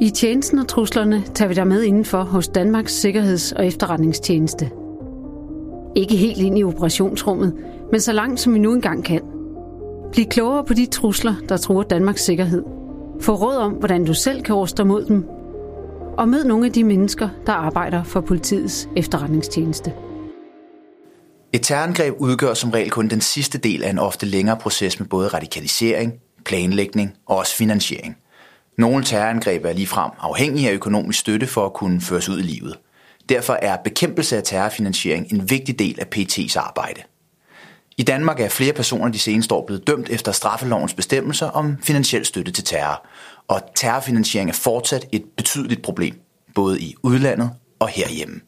I tjenesten og truslerne tager vi dig med indenfor hos Danmarks Sikkerheds- og Efterretningstjeneste. Ikke helt ind i operationsrummet, men så langt som vi nu engang kan. Bliv klogere på de trusler, der truer Danmarks sikkerhed. Få råd om, hvordan du selv kan ruste mod dem. Og mød nogle af de mennesker, der arbejder for politiets efterretningstjeneste. Et terrorangreb udgør som regel kun den sidste del af en ofte længere proces med både radikalisering, planlægning og også finansiering. Nogle terrorangreb er ligefrem afhængige af økonomisk støtte for at kunne føres ud i livet. Derfor er bekæmpelse af terrorfinansiering en vigtig del af PT's arbejde. I Danmark er flere personer de seneste år blevet dømt efter straffelovens bestemmelser om finansiel støtte til terror, og terrorfinansiering er fortsat et betydeligt problem, både i udlandet og herhjemme.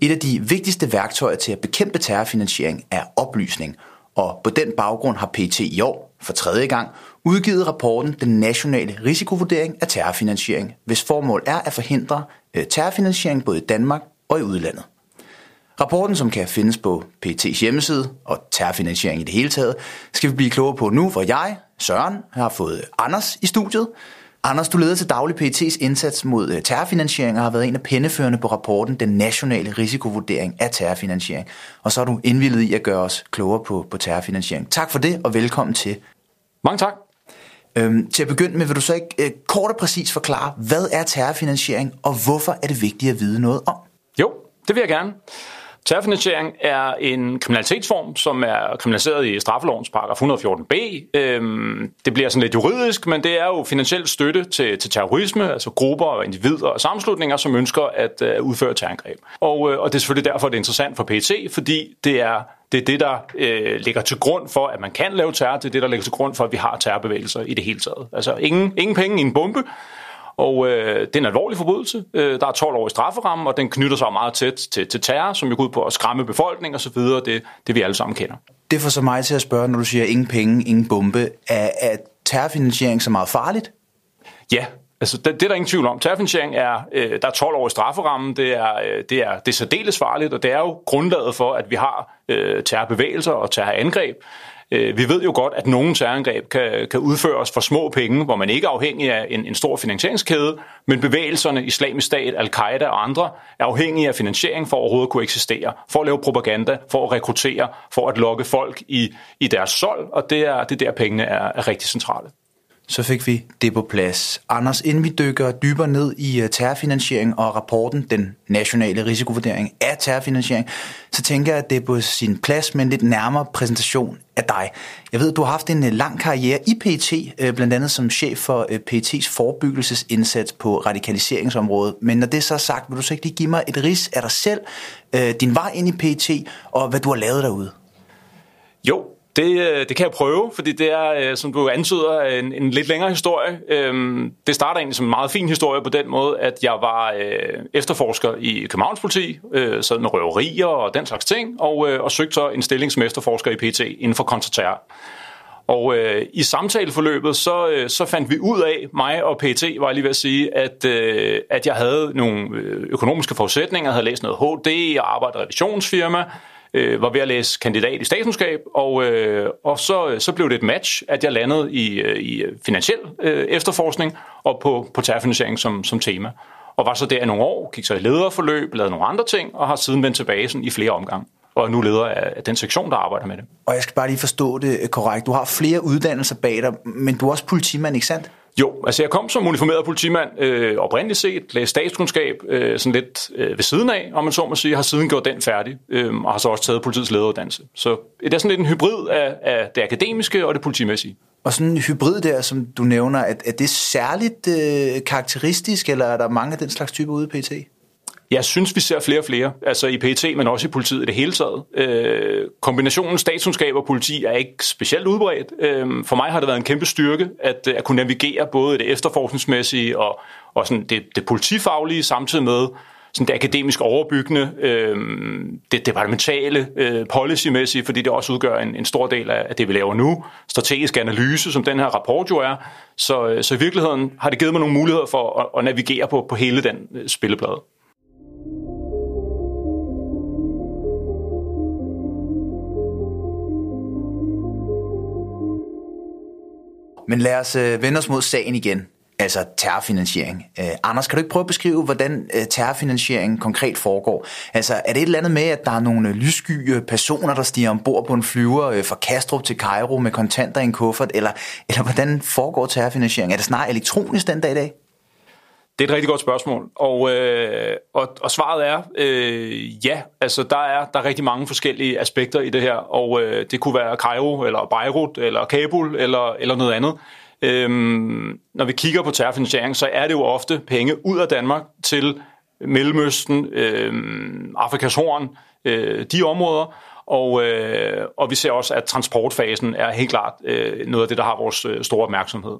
Et af de vigtigste værktøjer til at bekæmpe terrorfinansiering er oplysning, og på den baggrund har PT i år, for tredje gang, udgivet rapporten Den Nationale Risikovurdering af Terrorfinansiering, hvis formål er at forhindre øh, terrorfinansiering både i Danmark og i udlandet. Rapporten, som kan findes på PT's hjemmeside og terrorfinansiering i det hele taget, skal vi blive klogere på nu, hvor jeg, Søren, har fået Anders i studiet. Anders, du leder til daglig PT's indsats mod øh, terrorfinansiering og har været en af penneførende på rapporten Den Nationale Risikovurdering af Terrorfinansiering. Og så er du indvildet i at gøre os klogere på, på terrorfinansiering. Tak for det, og velkommen til. Mange tak. Øhm, til at begynde med, vil du så ikke øh, kort og præcis forklare, hvad er terrorfinansiering, og hvorfor er det vigtigt at vide noget om? Jo, det vil jeg gerne. Terrorfinansiering er en kriminalitetsform, som er kriminaliseret i straffelovens paragraf 114b. Øhm, det bliver sådan lidt juridisk, men det er jo finansiel støtte til, til terrorisme, altså grupper og individer og sammenslutninger, som ønsker at uh, udføre terrorangreb. Og, øh, og det er selvfølgelig derfor, det er interessant for PET, fordi det er det er det, der øh, ligger til grund for, at man kan lave terror. Det er det, der ligger til grund for, at vi har terrorbevægelser i det hele taget. Altså ingen, ingen penge i en bombe, og øh, det er en alvorlig forbrydelse. Øh, der er 12 år i strafferammen, og den knytter sig meget tæt til, til terror, som jo går ud på at skræmme befolkningen osv. Det, det vi alle sammen kender. Det får så mig til at spørge, når du siger ingen penge, ingen bombe. Er, er terrorfinansiering så meget farligt? Ja, Altså, det, det er der ingen tvivl om. Terrorfinansiering er, øh, der er 12 år i strafferammen, det er, øh, det, er, det er særdeles farligt, og det er jo grundlaget for, at vi har øh, terrorbevægelser og terrorangreb. Øh, vi ved jo godt, at nogle terrorangreb kan, kan udføres for små penge, hvor man ikke er afhængig af en, en stor finansieringskæde, men bevægelserne, islamisk stat, al-Qaida og andre, er afhængige af finansiering for at overhovedet at kunne eksistere, for at lave propaganda, for at rekruttere, for at lokke folk i, i deres sol, og det er, det er der pengene er, er rigtig centrale så fik vi det på plads. Anders, inden vi dykker dybere ned i øh, terrorfinansiering og rapporten, den nationale risikovurdering af terrorfinansiering, så tænker jeg, at det er på sin plads med en lidt nærmere præsentation af dig. Jeg ved, at du har haft en øh, lang karriere i PET, øh, blandt andet som chef for PET's forebyggelsesindsats på radikaliseringsområdet. Men når det så er sagt, vil du så ikke lige give mig et ris af dig selv, din vej ind i PET og hvad du har lavet derude? Jo, det, øh, det kan jeg prøve, fordi det er, øh, som du antyder, en, en lidt længere historie. Øhm, det starter egentlig som en meget fin historie på den måde, at jeg var øh, efterforsker i Københavns politi, sad med røverier og den slags ting, og, og søgte så en stilling som efterforsker i PT inden for kontraterror. Og øh, i samtaleforløbet, så, øh, så fandt vi ud af, mig og PT var jeg lige ved at sige, at, øh, at jeg havde nogle økonomiske forudsætninger, jeg havde læst noget HD, og arbejdet i revisionsfirma, øh, var ved at læse kandidat i statskundskab, og, øh, og så, øh, så blev det et match, at jeg landede i, øh, i finansiel øh, efterforskning og på, på terrorfinansiering som, som tema. Og var så der i nogle år, gik så i lederforløb, lavede nogle andre ting, og har siden vendt tilbage sådan i flere omgange og er nu leder af den sektion, der arbejder med det. Og jeg skal bare lige forstå det øh, korrekt. Du har flere uddannelser bag dig, men du er også politimand, ikke sandt? Jo, altså jeg kom som uniformeret politimand øh, oprindeligt set, læste statskundskab øh, sådan lidt øh, ved siden af, om man så må sige, har siden gjort den færdig, øh, og har så også taget politiets lederuddannelse. Så det er sådan lidt en hybrid af, af det akademiske og det politimæssige. Og sådan en hybrid der, som du nævner, er, er det særligt øh, karakteristisk, eller er der mange af den slags typer ude i PT? Jeg synes, vi ser flere og flere, altså i PET, men også i politiet i det hele taget. Øh, kombinationen statskundskab og politi er ikke specielt udbredt. Øh, for mig har det været en kæmpe styrke at, øh, at kunne navigere både det efterforskningsmæssige og, og sådan det, det politifaglige, samtidig med sådan det akademisk overbyggende, øh, det departementale, øh, policymæssige, fordi det også udgør en, en stor del af, af det, vi laver nu. Strategisk analyse, som den her rapport jo er. Så, øh, så i virkeligheden har det givet mig nogle muligheder for at, at navigere på, på hele den øh, spilleplade. Men lad os øh, vende os mod sagen igen. altså terrorfinansiering. Øh, Anders, kan du ikke prøve at beskrive, hvordan øh, terrorfinansiering konkret foregår? Altså, er det et eller andet med, at der er nogle øh, lyssky øh, personer, der stiger ombord på en flyver øh, fra Kastrup til Cairo med kontanter i en kuffert, eller, eller hvordan foregår terrorfinansiering? Er det snart elektronisk den dag i dag? Det er et rigtig godt spørgsmål, og, øh, og, og svaret er øh, ja. Altså, der er, der er rigtig mange forskellige aspekter i det her, og øh, det kunne være Cairo, eller Beirut, eller Kabul, eller, eller noget andet. Øhm, når vi kigger på terrorfinansiering, så er det jo ofte penge ud af Danmark til Mellemøsten, øh, Afrikas Horn, øh, de områder, og, øh, og vi ser også, at transportfasen er helt klart øh, noget af det, der har vores øh, store opmærksomhed.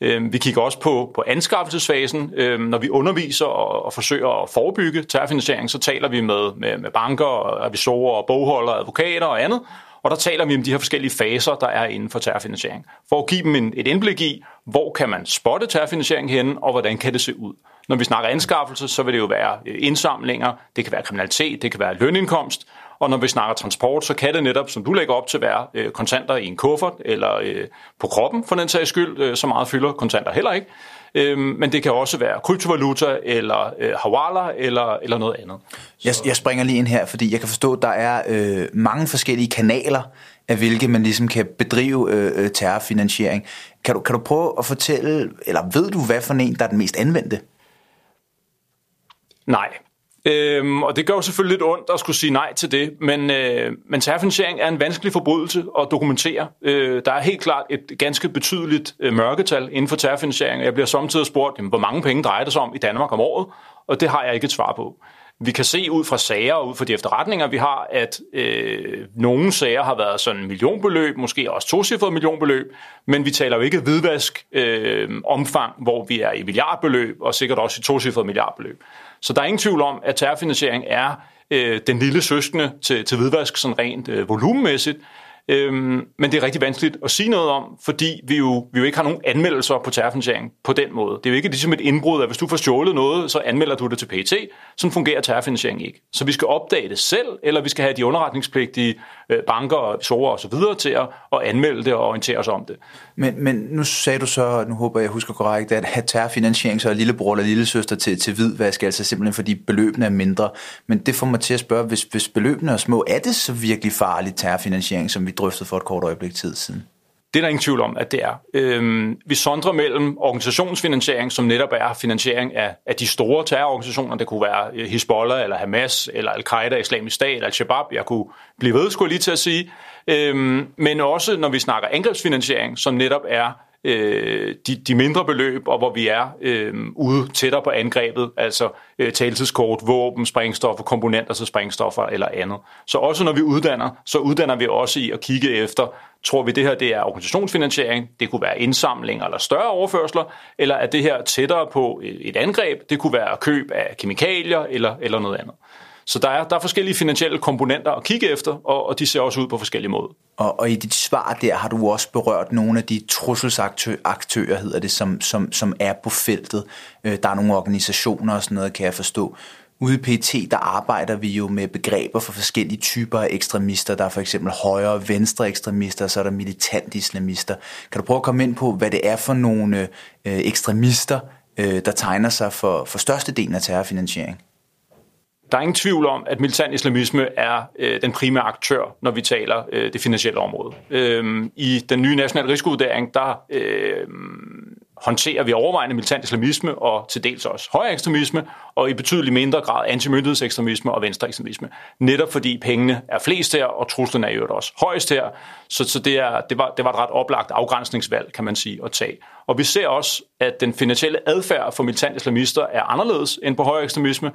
Øh, vi kigger også på, på anskaffelsesfasen. Øh, når vi underviser og, og forsøger at forebygge terrorfinansiering, så taler vi med, med, med banker, revisorer, bogholdere, advokater og andet. Og der taler vi om de her forskellige faser, der er inden for terrorfinansiering. For at give dem en, et indblik i, hvor kan man spotte terrorfinansiering henne, og hvordan kan det se ud. Når vi snakker anskaffelse, så vil det jo være øh, indsamlinger, det kan være kriminalitet, det kan være lønindkomst, og når vi snakker transport, så kan det netop, som du lægger op til, være øh, kontanter i en kuffert eller øh, på kroppen, for den sags skyld. Øh, så meget fylder kontanter heller ikke. Øh, men det kan også være kryptovaluta eller øh, hawala eller, eller noget andet. Jeg, jeg springer lige ind her, fordi jeg kan forstå, at der er øh, mange forskellige kanaler, af hvilke man ligesom kan bedrive øh, øh, terrorfinansiering. Kan du, kan du prøve at fortælle, eller ved du, hvad for en, der er den mest anvendte? Nej, Øhm, og det gør jo selvfølgelig lidt ondt at skulle sige nej til det, men, øh, men terrorfinansiering er en vanskelig forbrydelse at dokumentere. Øh, der er helt klart et ganske betydeligt øh, mørketal inden for terrorfinansiering, jeg bliver samtidig spurgt, jamen, hvor mange penge drejer det sig om i Danmark om året, og det har jeg ikke et svar på. Vi kan se ud fra sager og ud fra de efterretninger, vi har, at øh, nogle sager har været sådan millionbeløb, måske også tocifrede millionbeløb, men vi taler jo ikke hvidvask øh, omfang, hvor vi er i milliardbeløb, og sikkert også i tocifrede milliardbeløb. Så der er ingen tvivl om, at terrorfinansiering er øh, den lille søskende til, til hvidvask sådan rent øh, volumenmæssigt, Øhm, men det er rigtig vanskeligt at sige noget om, fordi vi jo, vi jo ikke har nogen anmeldelser på terrorfinansiering på den måde. Det er jo ikke ligesom et indbrud, at hvis du får stjålet noget, så anmelder du det til PT. Sådan fungerer terrorfinansiering ikke. Så vi skal opdage det selv, eller vi skal have de underretningspligtige øh, banker, sover og så videre til at, at anmelde det og orientere os om det. Men, men nu sagde du så, nu håber jeg, husker korrekt, at terrorfinansiering så er lillebror eller lillesøster til, til hvidvask, altså simpelthen fordi beløbene er mindre. Men det får mig til at spørge, hvis, hvis beløbene er små, er det så virkelig farligt terrorfinansiering, som vi drøftet for et kort øjeblik tid siden? Det er der ingen tvivl om, at det er. Øhm, vi sondrer mellem organisationsfinansiering, som netop er finansiering af, af de store terrororganisationer. Det kunne være øh, Hezbollah, eller Hamas, eller Al-Qaida, Islamisk Stat, Al-Shabaab. Jeg kunne blive ved, skulle jeg lige til at sige. Øhm, men også når vi snakker angrebsfinansiering, som netop er øh, de, de mindre beløb, og hvor vi er øh, ude tættere på angrebet, altså øh, taltidskort, våben, sprængstoffer, komponenter til sprængstoffer eller andet. Så også når vi uddanner, så uddanner vi også i at kigge efter, tror vi det her det er organisationsfinansiering, det kunne være indsamling eller større overførsler, eller er det her tættere på et angreb, det kunne være køb af kemikalier eller, eller noget andet. Så der er, der er forskellige finansielle komponenter at kigge efter, og, og de ser også ud på forskellige måder. Og, og i dit svar der har du også berørt nogle af de trusselsaktører, hedder det, som, som, som er på feltet. Øh, der er nogle organisationer og sådan noget, kan jeg forstå. Ude i PT, der arbejder vi jo med begreber for forskellige typer af ekstremister. Der er for eksempel højre og venstre ekstremister, og så er der militant islamister. Kan du prøve at komme ind på, hvad det er for nogle øh, ekstremister, øh, der tegner sig for, for størstedelen af terrorfinansiering? Der er ingen tvivl om, at militant islamisme er øh, den primære aktør, når vi taler øh, det finansielle område. Øh, I den nye nationale risikovurdering, der øh, håndterer vi overvejende militant islamisme og til dels også højere ekstremisme, og i betydelig mindre grad antimyndighedsekstremisme og venstre ekstremisme. Netop fordi pengene er flest her, og truslen er jo også højst her. Så, så det, er, det, var, det var et ret oplagt afgrænsningsvalg, kan man sige, at tage. Og vi ser også, at den finansielle adfærd for militant islamister er anderledes end på højere ekstremisme,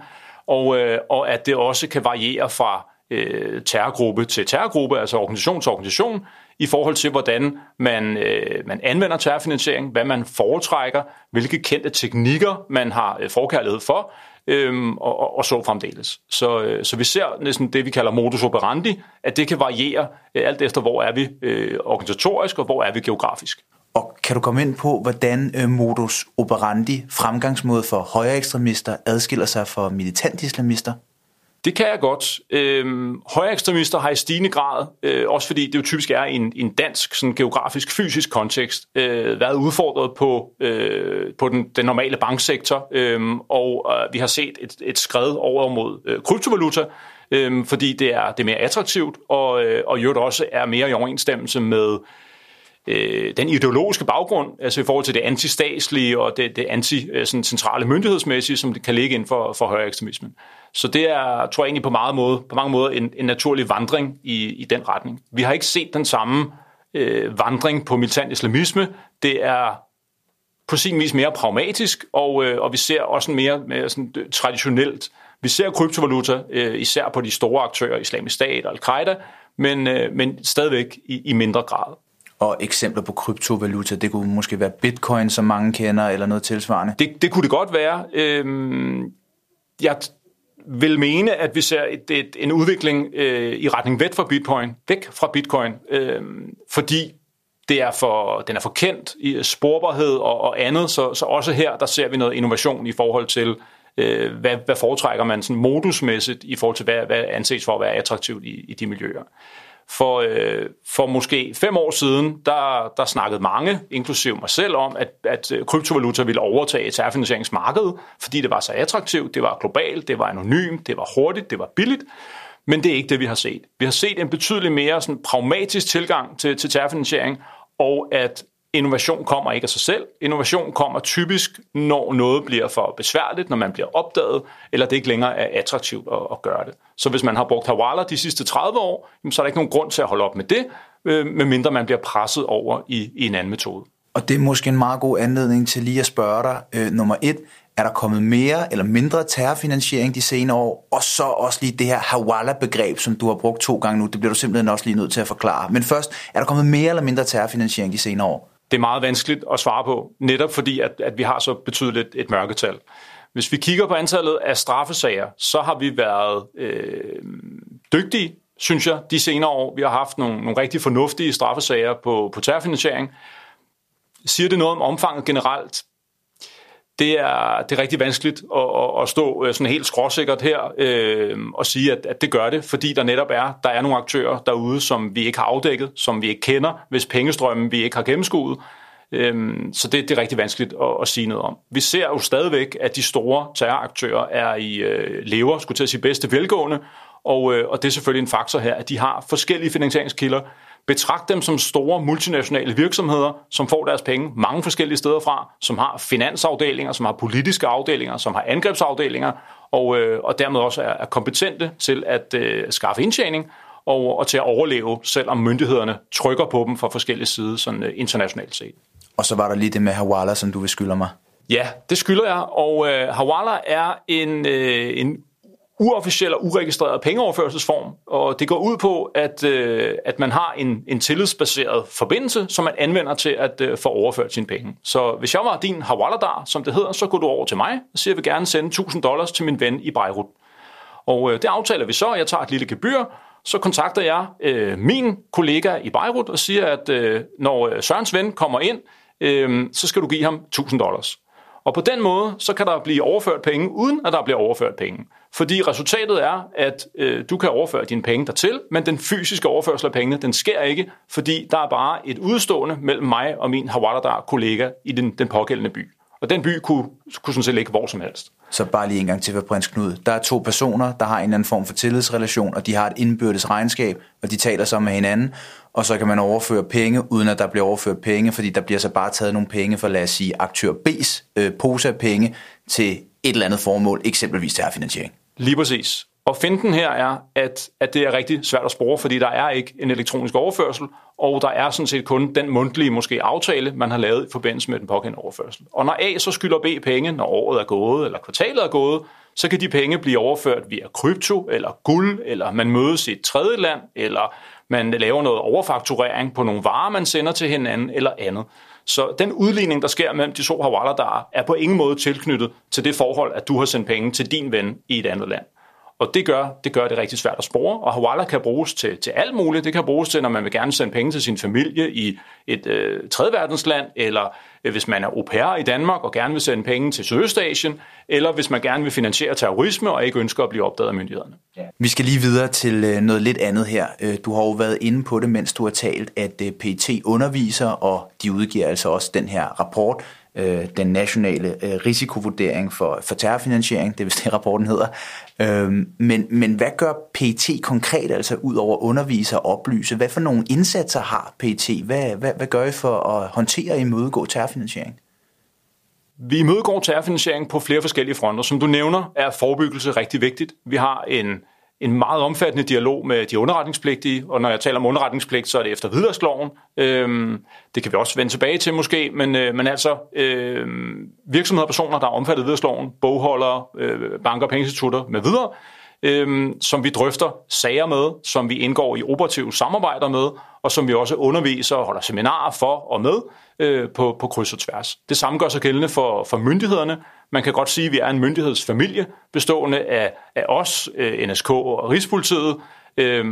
og, øh, og at det også kan variere fra øh, terrorgruppe til terrorgruppe, altså organisation til organisation, i forhold til, hvordan man, øh, man anvender terrorfinansiering, hvad man foretrækker, hvilke kendte teknikker man har øh, forkærlighed for, øhm, og, og, og så fremdeles. Så, øh, så vi ser næsten det, vi kalder modus operandi, at det kan variere øh, alt efter, hvor er vi øh, organisatorisk, og hvor er vi geografisk. Og kan du komme ind på, hvordan øh, modus operandi, fremgangsmåde for højre ekstremister, adskiller sig fra militant islamister? Det kan jeg godt. Øhm, højre ekstremister har i stigende grad, øh, også fordi det jo typisk er i en, en dansk, sådan geografisk, fysisk kontekst, øh, været udfordret på, øh, på den, den normale banksektor, øh, og øh, vi har set et, et skred over mod øh, kryptovaluta, øh, fordi det er, det er mere attraktivt, og, øh, og jo også er mere i overensstemmelse med øh, Øh, den ideologiske baggrund, altså i forhold til det antistatslige og det, det anti-centrale øh, myndighedsmæssige, som det kan ligge inden for, for højere ekstremismen. Så det er, tror jeg egentlig på, meget måde, på mange måder en, en naturlig vandring i, i den retning. Vi har ikke set den samme øh, vandring på militant islamisme. Det er på sin vis mere pragmatisk, og, øh, og vi ser også en mere, mere sådan, traditionelt. Vi ser kryptovaluta, øh, især på de store aktører, Islamisk Stat og Al-Qaida, men, øh, men stadigvæk i, i mindre grad. Og eksempler på kryptovaluta, det kunne måske være bitcoin, som mange kender, eller noget tilsvarende? Det, det kunne det godt være. Øhm, jeg vil mene, at vi ser et, et, en udvikling øh, i retning væk fra bitcoin, væk fra bitcoin, øh, fordi det er for, den er for kendt i sporbarhed og, og andet, så, så også her, der ser vi noget innovation i forhold til, øh, hvad, hvad foretrækker man sådan modusmæssigt i forhold til, hvad, hvad anses for at være attraktivt i, i de miljøer. For, øh, for måske fem år siden, der, der snakkede mange, inklusive mig selv, om, at, at øh, kryptovaluta ville overtage terrorfinansieringsmarkedet, fordi det var så attraktivt, det var globalt, det var anonymt, det var hurtigt, det var billigt. Men det er ikke det, vi har set. Vi har set en betydelig mere sådan, pragmatisk tilgang til, til terrorfinansiering, og at innovation kommer ikke af sig selv. Innovation kommer typisk, når noget bliver for besværligt, når man bliver opdaget, eller det ikke længere er attraktivt at, at gøre det. Så hvis man har brugt Hawala de sidste 30 år, så er der ikke nogen grund til at holde op med det, øh, medmindre man bliver presset over i, i en anden metode. Og det er måske en meget god anledning til lige at spørge dig, øh, nummer et, er der kommet mere eller mindre terrorfinansiering de senere år? Og så også lige det her Hawala-begreb, som du har brugt to gange nu. Det bliver du simpelthen også lige nødt til at forklare. Men først, er der kommet mere eller mindre terrorfinansiering de senere år? Det er meget vanskeligt at svare på, netop fordi, at, at vi har så betydeligt et mørketal. Hvis vi kigger på antallet af straffesager, så har vi været øh, dygtige, synes jeg, de senere år. Vi har haft nogle, nogle rigtig fornuftige straffesager på, på terrorfinansiering. Siger det noget om omfanget generelt? Det er, det er rigtig vanskeligt at, at, at stå øh, sådan helt skråsikkert her øh, og sige, at, at det gør det, fordi der netop er, der er nogle aktører derude, som vi ikke har afdækket, som vi ikke kender, hvis pengestrømmen vi ikke har gennemskuet. Øh, så det, det er rigtig vanskeligt at, at sige noget om. Vi ser jo stadigvæk, at de store terroraktører er i øh, lever, skulle til at sige bedste velgående, og, øh, og det er selvfølgelig en faktor her, at de har forskellige finansieringskilder, Betragt dem som store multinationale virksomheder, som får deres penge mange forskellige steder fra, som har finansafdelinger, som har politiske afdelinger, som har angrebsafdelinger, og, øh, og dermed også er, er kompetente til at øh, skaffe indtjening og, og til at overleve, selvom myndighederne trykker på dem fra forskellige sider sådan, øh, internationalt set. Og så var der lige det med Hawala, som du vil skylde mig. Ja, det skylder jeg, og øh, Hawala er en, øh, en uofficiel og uregistreret pengeoverførselsform, og det går ud på, at, øh, at man har en, en tillidsbaseret forbindelse, som man anvender til at øh, få overført sine penge. Så hvis jeg var din Hawaladar, som det hedder, så går du over til mig og siger, at jeg vil gerne sende 1000 dollars til min ven i Beirut. Og øh, det aftaler vi så, jeg tager et lille gebyr, så kontakter jeg øh, min kollega i Beirut og siger, at øh, når øh, Sørens ven kommer ind, øh, så skal du give ham 1000 dollars. Og på den måde, så kan der blive overført penge, uden at der bliver overført penge. Fordi resultatet er, at øh, du kan overføre dine penge dertil, men den fysiske overførsel af pengene, den sker ikke, fordi der er bare et udstående mellem mig og min Hawadadar-kollega i den, den pågældende by. Og den by kunne, kunne sådan set ligge hvor som helst. Så bare lige en gang til, for prins Knud. Der er to personer, der har en eller anden form for tillidsrelation, og de har et indbyrdes regnskab, og de taler så med hinanden, og så kan man overføre penge, uden at der bliver overført penge, fordi der bliver så bare taget nogle penge for, lad os sige, aktør B's øh, pose af penge til et eller andet formål, eksempelvis til finansiering. Lige præcis. Og finden her er, at, at det er rigtig svært at spore, fordi der er ikke en elektronisk overførsel, og der er sådan set kun den mundtlige måske aftale, man har lavet i forbindelse med den pågældende overførsel. Og når A så skylder B penge, når året er gået, eller kvartalet er gået, så kan de penge blive overført via krypto, eller guld, eller man mødes i et tredje land, eller man laver noget overfakturering på nogle varer, man sender til hinanden, eller andet. Så den udligning, der sker mellem de to hawala, der er på ingen måde tilknyttet til det forhold, at du har sendt penge til din ven i et andet land. Og det gør, det gør det rigtig svært at spore, og Hawala kan bruges til, til alt muligt. Det kan bruges til, når man vil gerne sende penge til sin familie i et øh, tredje verdensland, eller øh, hvis man er au pair i Danmark og gerne vil sende penge til Sydøstasien, eller hvis man gerne vil finansiere terrorisme og ikke ønsker at blive opdaget af myndighederne. Ja. Vi skal lige videre til øh, noget lidt andet her. Øh, du har jo været inde på det, mens du har talt, at øh, PT underviser, og de udgiver altså også den her rapport, øh, den nationale øh, risikovurdering for, for terrorfinansiering, det er vist det, rapporten hedder. Øh, men, men hvad gør PT konkret, altså ud over undervise og oplyse? Hvad for nogle indsatser har PT? Hvad, hvad, hvad gør I for at håndtere og imødegå terrorfinansiering? Vi imødegår terrorfinansiering på flere forskellige fronter. Som du nævner, er forebyggelse rigtig vigtigt. Vi har en en meget omfattende dialog med de underretningspligtige, og når jeg taler om underretningspligt, så er det efter hvidvaskloven. Øhm, det kan vi også vende tilbage til måske, men, øh, men altså øh, virksomheder og personer, der er omfattet af hvidvaskloven, bogholdere, øh, banker, pengeinstitutter med videre, øh, som vi drøfter sager med, som vi indgår i operative samarbejder med, og som vi også underviser og holder seminarer for og med øh, på, på kryds og tværs. Det samme gør sig gældende for, for myndighederne. Man kan godt sige, at vi er en myndighedsfamilie bestående af, af os, øh, NSK og Rigspolitiet, øh,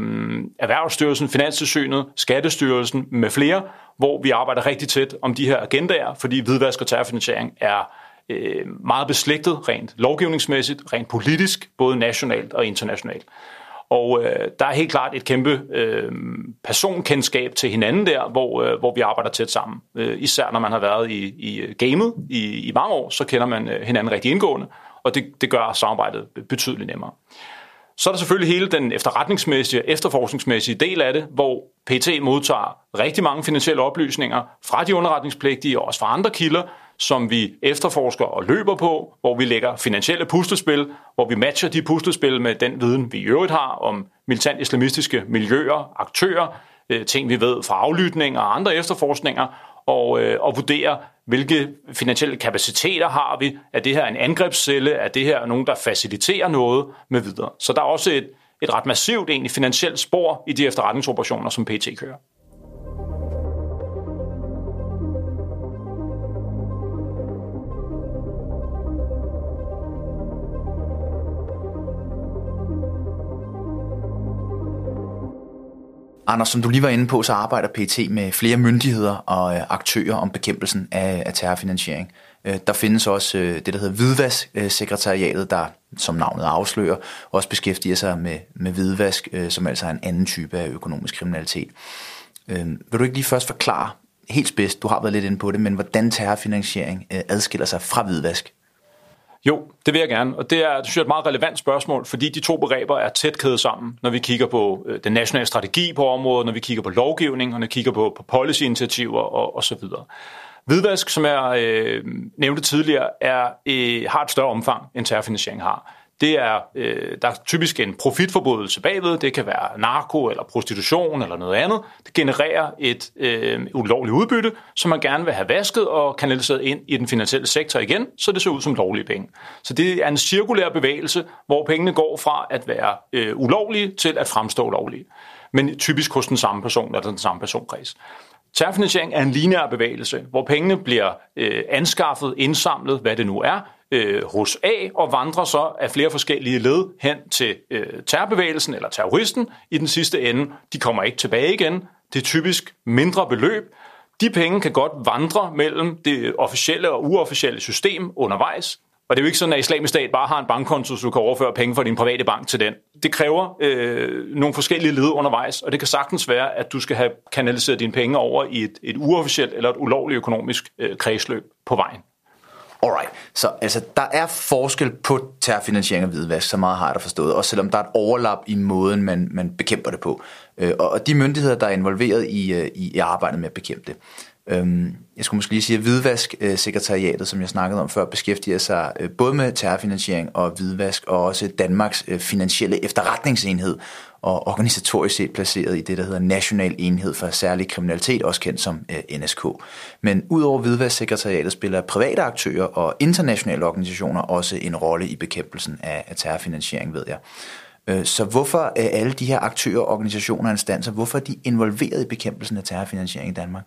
Erhvervsstyrelsen, Finanstilsynet, Skattestyrelsen med flere, hvor vi arbejder rigtig tæt om de her agendaer, fordi hvidvask og terrorfinansiering er øh, meget beslægtet rent lovgivningsmæssigt, rent politisk, både nationalt og internationalt. Og øh, der er helt klart et kæmpe øh, personkendskab til hinanden der, hvor, øh, hvor vi arbejder tæt sammen. Øh, især når man har været i, i gamet i, i mange år, så kender man øh, hinanden rigtig indgående, og det, det gør samarbejdet betydeligt nemmere. Så er der selvfølgelig hele den efterretningsmæssige og efterforskningsmæssige del af det, hvor PT modtager rigtig mange finansielle oplysninger fra de underretningspligtige og også fra andre kilder, som vi efterforsker og løber på, hvor vi lægger finansielle puslespil, hvor vi matcher de puslespil med den viden, vi i øvrigt har om militant islamistiske miljøer, aktører, øh, ting vi ved fra aflytning og andre efterforskninger, og, øh, og vurdere, hvilke finansielle kapaciteter har vi. Er det her en angrebscelle? Er det her nogen, der faciliterer noget med videre? Så der er også et, et ret massivt egentlig finansielt spor i de efterretningsoperationer, som PT kører. Anders, som du lige var inde på, så arbejder PT med flere myndigheder og øh, aktører om bekæmpelsen af, af terrorfinansiering. Øh, der findes også øh, det, der hedder Hvidvask-sekretariatet, der, som navnet afslører, også beskæftiger sig med, med hvidvask, som altså er en anden type af økonomisk kriminalitet. Vil du ikke lige først forklare helt spidst, du har været lidt inde på det, men hvordan terrorfinansiering adskiller sig fra hvidvask? Jo, det vil jeg gerne, og det er, det synes jeg, et meget relevant spørgsmål, fordi de to begreber er tæt kædet sammen, når vi kigger på øh, den nationale strategi på området, når vi kigger på lovgivning, og når vi kigger på, på policyinitiativer og, og så videre. Hvidvask, som jeg øh, nævnte tidligere, er, øh, har et større omfang, end terrorfinansiering har det er, øh, der er typisk en profitforbrydelse bagved. Det kan være narko eller prostitution eller noget andet. Det genererer et øh, ulovligt udbytte, som man gerne vil have vasket og kanaliseret ind i den finansielle sektor igen, så det ser ud som lovlige penge. Så det er en cirkulær bevægelse, hvor pengene går fra at være øh, ulovlige til at fremstå lovlige. Men typisk hos den samme person eller den samme personkreds. Terrorfinansiering er en lineær bevægelse, hvor pengene bliver øh, anskaffet, indsamlet, hvad det nu er, øh, hos A og vandrer så af flere forskellige led hen til øh, terrorbevægelsen eller terroristen i den sidste ende. De kommer ikke tilbage igen. Det er typisk mindre beløb. De penge kan godt vandre mellem det officielle og uofficielle system undervejs. Og det er jo ikke sådan, at islamisk stat bare har en bankkonto, så du kan overføre penge fra din private bank til den. Det kræver øh, nogle forskellige led undervejs, og det kan sagtens være, at du skal have kanaliseret dine penge over i et, et uofficielt eller et ulovligt økonomisk øh, kredsløb på vejen. Alright, så altså, der er forskel på terrorfinansiering og hvidvask, så meget har jeg da forstået, også selvom der er et overlap i måden, man, man bekæmper det på. Øh, og de myndigheder, der er involveret i, øh, i, i arbejdet med at bekæmpe det. Øhm, jeg skulle måske lige sige, at Hvidvask-sekretariatet, som jeg snakkede om før, beskæftiger sig øh, både med terrorfinansiering og hvidvask, og også Danmarks øh, finansielle efterretningsenhed, og organisatorisk set placeret i det, der hedder National Enhed for Særlig Kriminalitet, også kendt som øh, NSK. Men udover hvidvasksekretariatet spiller private aktører og internationale organisationer også en rolle i bekæmpelsen af, terrorfinansiering, ved jeg. Øh, så hvorfor er alle de her aktører, organisationer og instanser, hvorfor er de involveret i bekæmpelsen af terrorfinansiering i Danmark?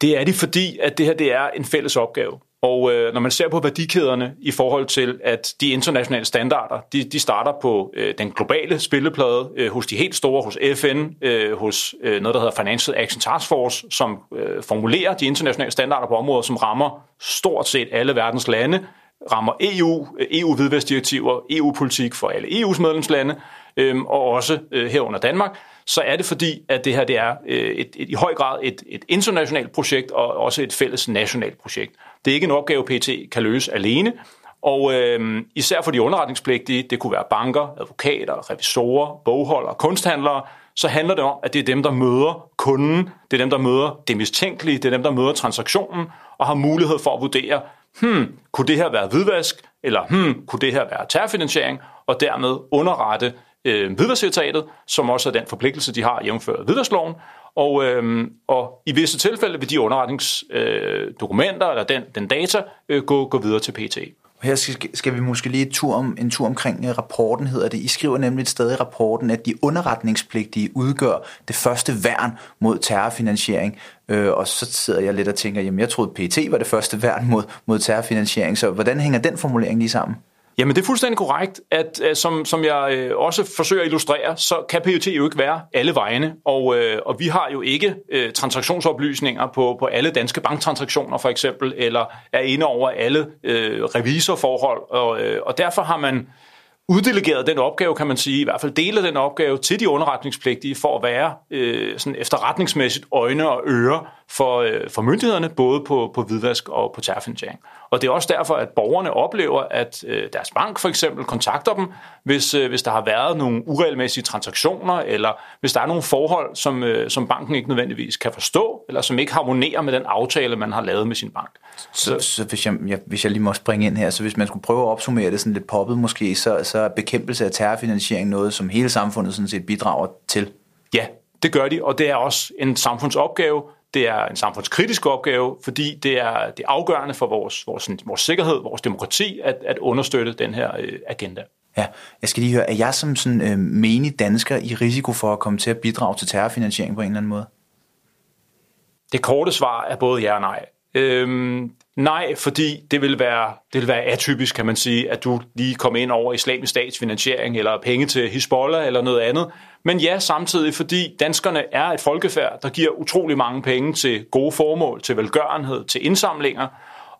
Det er de, fordi at det her det er en fælles opgave. Og øh, når man ser på værdikæderne i forhold til, at de internationale standarder, de, de starter på øh, den globale spilleplade øh, hos de helt store, hos FN, øh, hos øh, noget, der hedder Financial Action Task Force, som øh, formulerer de internationale standarder på områder, som rammer stort set alle verdens lande, rammer EU, øh, EU-hvidvæstdirektiver, EU-politik for alle EU's medlemslande, øh, og også øh, herunder Danmark, så er det fordi, at det her det er øh, et, et, i høj grad et, et internationalt projekt og også et fælles nationalt projekt. Det er ikke en opgave, PT kan løse alene, og øh, især for de underretningspligtige, det kunne være banker, advokater, revisorer, bogholdere, kunsthandlere, så handler det om, at det er dem, der møder kunden, det er dem, der møder det mistænkelige, det er dem, der møder transaktionen, og har mulighed for at vurdere, hmm, kunne det her være hvidvask, eller hmm, kunne det her være terrorfinansiering, og dermed underrette øh, hvidvasksekretariatet, som også er den forpligtelse, de har jævnført hvidvaskloven, og, øh, og i visse tilfælde vil de underretningsdokumenter øh, eller den, den data øh, gå, gå videre til PT. Her skal, skal vi måske lige tur, om, en tur omkring øh, rapporten, hedder det. I skriver nemlig et sted i rapporten, at de underretningspligtige udgør det første værn mod terrorfinansiering. Øh, og så sidder jeg lidt og tænker, jamen jeg troede, PT var det første værn mod, mod terrorfinansiering. Så hvordan hænger den formulering lige sammen? Jamen det er fuldstændig korrekt, at, at som, som jeg øh, også forsøger at illustrere, så kan PUT jo ikke være alle vegne, og, øh, og vi har jo ikke øh, transaktionsoplysninger på, på alle danske banktransaktioner for eksempel, eller er inde over alle øh, revisorforhold, og, øh, og derfor har man uddelegeret den opgave, kan man sige, i hvert fald dele den opgave til de underretningspligtige for at være øh, sådan efterretningsmæssigt øjne og ører for, øh, for myndighederne, både på, på hvidvask og på terrorfinansiering. Og det er også derfor, at borgerne oplever, at øh, deres bank for eksempel kontakter dem, hvis, øh, hvis der har været nogle uregelmæssige transaktioner, eller hvis der er nogle forhold, som, øh, som banken ikke nødvendigvis kan forstå, eller som ikke harmonerer med den aftale, man har lavet med sin bank. Så, så, så hvis, jeg, jeg, hvis jeg lige må springe ind her, så hvis man skulle prøve at opsummere det sådan lidt poppet måske, så, så er bekæmpelse af terrorfinansiering noget, som hele samfundet sådan set bidrager til? Ja, det gør de, og det er også en samfundsopgave, det er en samfundskritisk opgave, fordi det er det afgørende for vores, vores, vores sikkerhed, vores demokrati, at, at understøtte den her øh, agenda. Ja, jeg skal lige høre, er jeg som sådan øh, menig dansker i risiko for at komme til at bidrage til terrorfinansiering på en eller anden måde? Det korte svar er både ja og nej. Øhm, nej, fordi det vil, være, det vil være atypisk, kan man sige, at du lige kommer ind over islamisk statsfinansiering, eller penge til Hezbollah, eller noget andet. Men ja, samtidig fordi danskerne er et folkefærd, der giver utrolig mange penge til gode formål, til velgørenhed, til indsamlinger,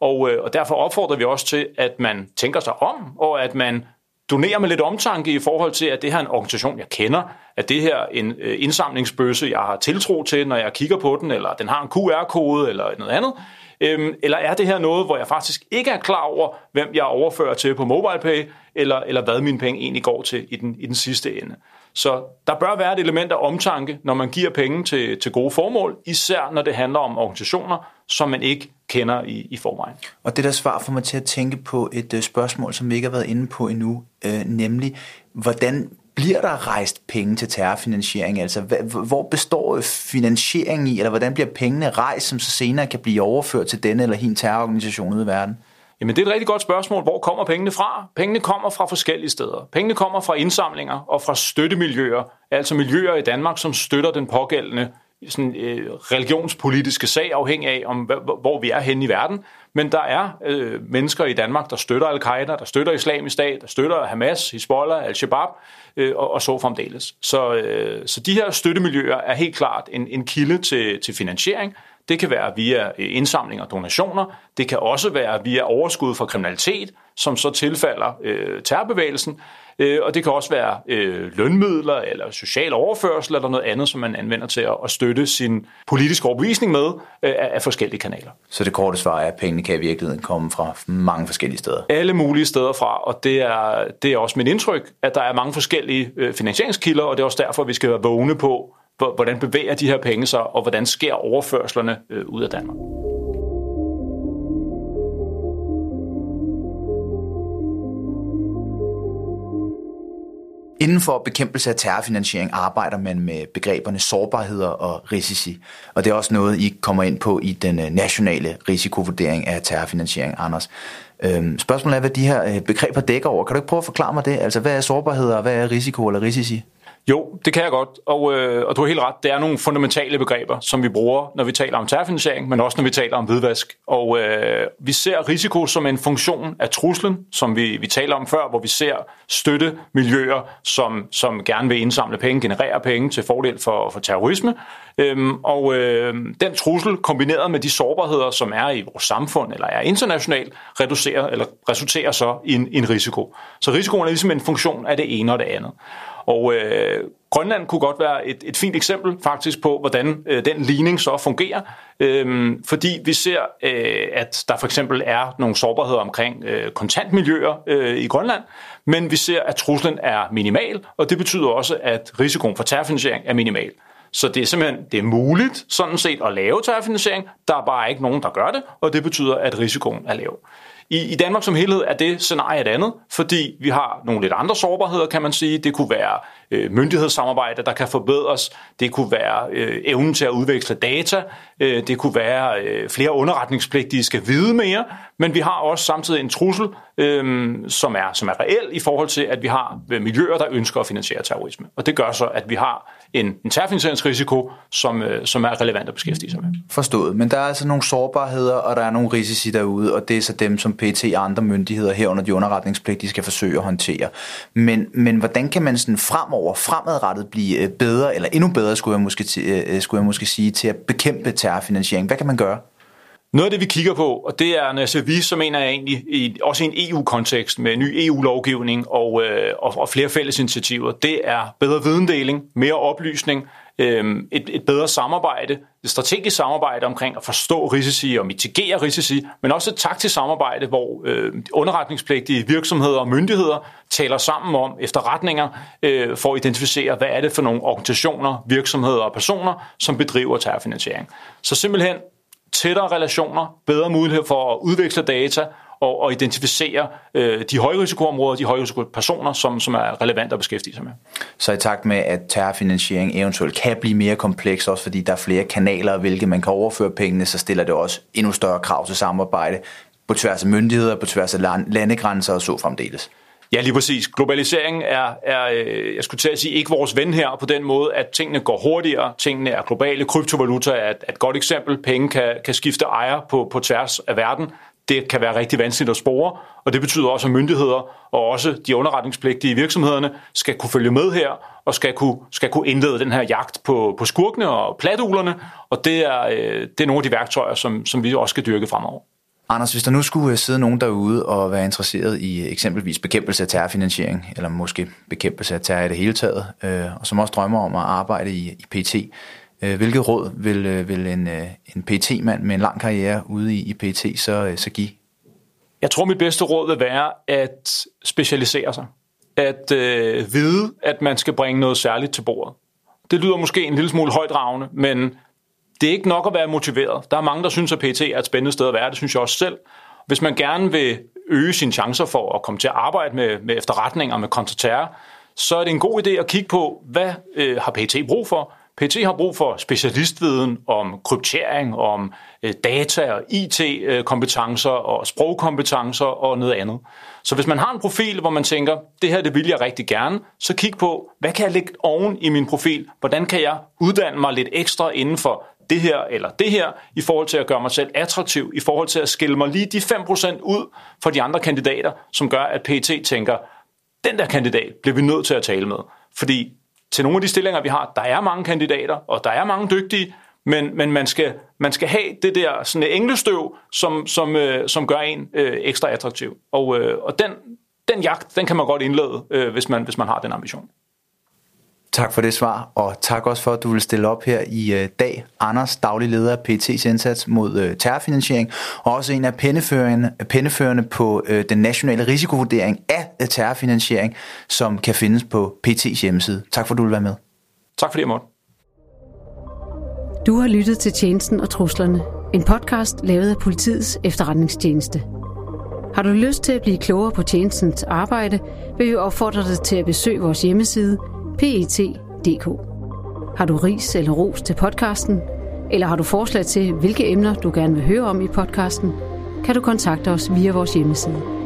og, øh, og derfor opfordrer vi også til, at man tænker sig om, og at man donerer med lidt omtanke i forhold til, at det her er en organisation, jeg kender, at det her er en øh, indsamlingsbøsse, jeg har tiltro til, når jeg kigger på den, eller den har en QR-kode eller noget andet. Øhm, eller er det her noget, hvor jeg faktisk ikke er klar over, hvem jeg overfører til på MobilePay, eller, eller hvad mine penge egentlig går til i den, i den sidste ende. Så der bør være et element af omtanke, når man giver penge til, til gode formål, især når det handler om organisationer, som man ikke kender i, i forvejen. Og det der svar får mig til at tænke på et øh, spørgsmål, som vi ikke har været inde på endnu, øh, nemlig hvordan bliver der rejst penge til terrorfinansiering? Altså, hvor består finansieringen i, eller hvordan bliver pengene rejst, som så senere kan blive overført til denne eller hin terrororganisation ude i verden? Jamen, det er et rigtig godt spørgsmål. Hvor kommer pengene fra? Pengene kommer fra forskellige steder. Pengene kommer fra indsamlinger og fra støttemiljøer, altså miljøer i Danmark, som støtter den pågældende sådan, øh, religionspolitiske sag, afhængig af, om, hvor vi er henne i verden. Men der er øh, mennesker i Danmark, der støtter al-Qaida, der støtter islamisk stat, der støtter Hamas, Hezbollah, al-Shabaab øh, og, og så fremdeles. Så, øh, så de her støttemiljøer er helt klart en, en kilde til, til finansiering. Det kan være via indsamling og donationer. Det kan også være via overskud fra kriminalitet, som så tilfalder øh, terrorbevægelsen. Øh, og det kan også være øh, lønmidler eller social overførsel eller noget andet, som man anvender til at, at støtte sin politiske overbevisning med øh, af forskellige kanaler. Så det korte svar er, at pengene kan i virkeligheden komme fra mange forskellige steder? Alle mulige steder fra, og det er, det er også mit indtryk, at der er mange forskellige øh, finansieringskilder, og det er også derfor, vi skal være vågne på, hvordan bevæger de her penge sig, og hvordan sker overførslerne øh, ud af Danmark. Inden for bekæmpelse af terrorfinansiering arbejder man med begreberne sårbarheder og risici. Og det er også noget, I kommer ind på i den øh, nationale risikovurdering af terrorfinansiering, Anders. Øhm, spørgsmålet er, hvad de her øh, begreber dækker over. Kan du ikke prøve at forklare mig det? Altså, hvad er sårbarheder, og hvad er risiko eller risici? Jo, det kan jeg godt, og, øh, og du har helt ret. Det er nogle fundamentale begreber, som vi bruger, når vi taler om terrorfinansiering, men også når vi taler om hvidvask. Og øh, vi ser risiko som en funktion af truslen, som vi, vi taler om før, hvor vi ser støtte miljøer, som, som gerne vil indsamle penge, generere penge til fordel for, for terrorisme. Øhm, og øh, den trussel kombineret med de sårbarheder, som er i vores samfund eller er internationalt, reducerer eller resulterer så i en, en risiko. Så risikoen er ligesom en funktion af det ene og det andet. Og øh, Grønland kunne godt være et, et fint eksempel faktisk på, hvordan øh, den ligning så fungerer. Øh, fordi vi ser, øh, at der for eksempel er nogle sårbarheder omkring øh, kontantmiljøer øh, i Grønland, men vi ser, at truslen er minimal, og det betyder også, at risikoen for terrorfinansiering er minimal. Så det er simpelthen det er muligt sådan set at lave terrorfinansiering. Der er bare ikke nogen, der gør det, og det betyder, at risikoen er lav. I, I Danmark som helhed er det scenarie et andet, fordi vi har nogle lidt andre sårbarheder, kan man sige. Det kunne være øh, myndighedssamarbejde, der kan forbedres. Det kunne være øh, evnen til at udveksle data. Øh, det kunne være øh, flere underretningspligtige skal vide mere. Men vi har også samtidig en trussel, øh, som, er, som er reel i forhold til, at vi har øh, miljøer, der ønsker at finansiere terrorisme. Og det gør så, at vi har en, en terrorfinansieringsrisiko, som, øh, som er relevant at beskæftige sig med. Forstået. Men der er altså nogle sårbarheder, og der er nogle risici derude, og det er så dem, som PT og andre myndigheder herunder de underretningspligtige skal forsøge at håndtere. Men, men hvordan kan man sådan fremover, fremadrettet blive øh, bedre, eller endnu bedre, skulle jeg måske, øh, øh, skulle jeg måske sige, til at bekæmpe terrorfinansiering? Hvad kan man gøre? Noget af det, vi kigger på, og det er, når jeg som vi, så mener jeg egentlig i, også i en EU-kontekst med ny EU-lovgivning og, øh, og, og flere fælles initiativer, det er bedre videndeling, mere oplysning, øh, et, et bedre samarbejde, et strategisk samarbejde omkring at forstå risici og mitigere risici, men også et taktisk samarbejde, hvor øh, underretningspligtige virksomheder og myndigheder taler sammen om efterretninger øh, for at identificere, hvad er det for nogle organisationer, virksomheder og personer, som bedriver terrorfinansiering. Så simpelthen tættere relationer, bedre mulighed for at udveksle data og, og identificere øh, de højrisikoområder, de højrisikopersoner, som, som er relevante at beskæftige sig med. Så i takt med, at terrorfinansiering eventuelt kan blive mere kompleks, også fordi der er flere kanaler, hvilke man kan overføre pengene, så stiller det også endnu større krav til samarbejde på tværs af myndigheder, på tværs af landegrænser og så fremdeles. Ja, lige præcis. Globalisering er, er, øh, jeg skulle til at sige, ikke vores ven her på den måde, at tingene går hurtigere, tingene er globale. Kryptovaluta er et, et godt eksempel. Penge kan, kan skifte ejer på, på tværs af verden. Det kan være rigtig vanskeligt at spore, og det betyder også, at myndigheder og også de underretningspligtige virksomhederne skal kunne følge med her og skal kunne, skal kunne indlede den her jagt på, på skurkene og platulerne, og det er, øh, det er nogle af de værktøjer, som, som vi også skal dyrke fremover. Anders, hvis der nu skulle øh, sidde nogen derude og være interesseret i øh, eksempelvis bekæmpelse af terrorfinansiering, eller måske bekæmpelse af terror i det hele taget, øh, og som også drømmer om at arbejde i, i PT, øh, hvilket råd vil, øh, vil en, øh, en PT-mand med en lang karriere ude i, i PT så, øh, så give? Jeg tror, mit bedste råd vil være at specialisere sig. At øh, vide, at man skal bringe noget særligt til bordet. Det lyder måske en lille smule højdragende, men det er ikke nok at være motiveret. Der er mange, der synes, at PT er et spændende sted at være. Det synes jeg også selv. Hvis man gerne vil øge sine chancer for at komme til at arbejde med, med efterretninger, med kontraterror, så er det en god idé at kigge på, hvad øh, har PT brug for? PT har brug for specialistviden om kryptering, om øh, data og IT-kompetencer øh, og sprogkompetencer og noget andet. Så hvis man har en profil, hvor man tænker, det her det vil jeg rigtig gerne, så kig på, hvad kan jeg lægge oven i min profil? Hvordan kan jeg uddanne mig lidt ekstra inden for det her eller det her, i forhold til at gøre mig selv attraktiv, i forhold til at skille mig lige de 5% ud for de andre kandidater, som gør, at PT tænker, den der kandidat bliver vi nødt til at tale med. Fordi til nogle af de stillinger, vi har, der er mange kandidater, og der er mange dygtige, men, men man, skal, man skal have det der sådan englestøv, som, som, øh, som gør en øh, ekstra attraktiv. Og, øh, og den, den jagt, den kan man godt indlede, øh, hvis, man, hvis man har den ambition. Tak for det svar, og tak også for, at du vil stille op her i øh, dag. Anders, daglig leder af PT's indsats mod øh, terrorfinansiering, og også en af penneførende, penneførende på øh, den nationale risikovurdering af terrorfinansiering, som kan findes på PT's hjemmeside. Tak for, at du vil være med. Tak for det, Morten. Du har lyttet til Tjenesten og Truslerne, en podcast lavet af politiets efterretningstjeneste. Har du lyst til at blive klogere på tjenestens arbejde, vil vi opfordre dig til at besøge vores hjemmeside – PET.dk. Har du ris eller ros til podcasten, eller har du forslag til, hvilke emner du gerne vil høre om i podcasten, kan du kontakte os via vores hjemmeside.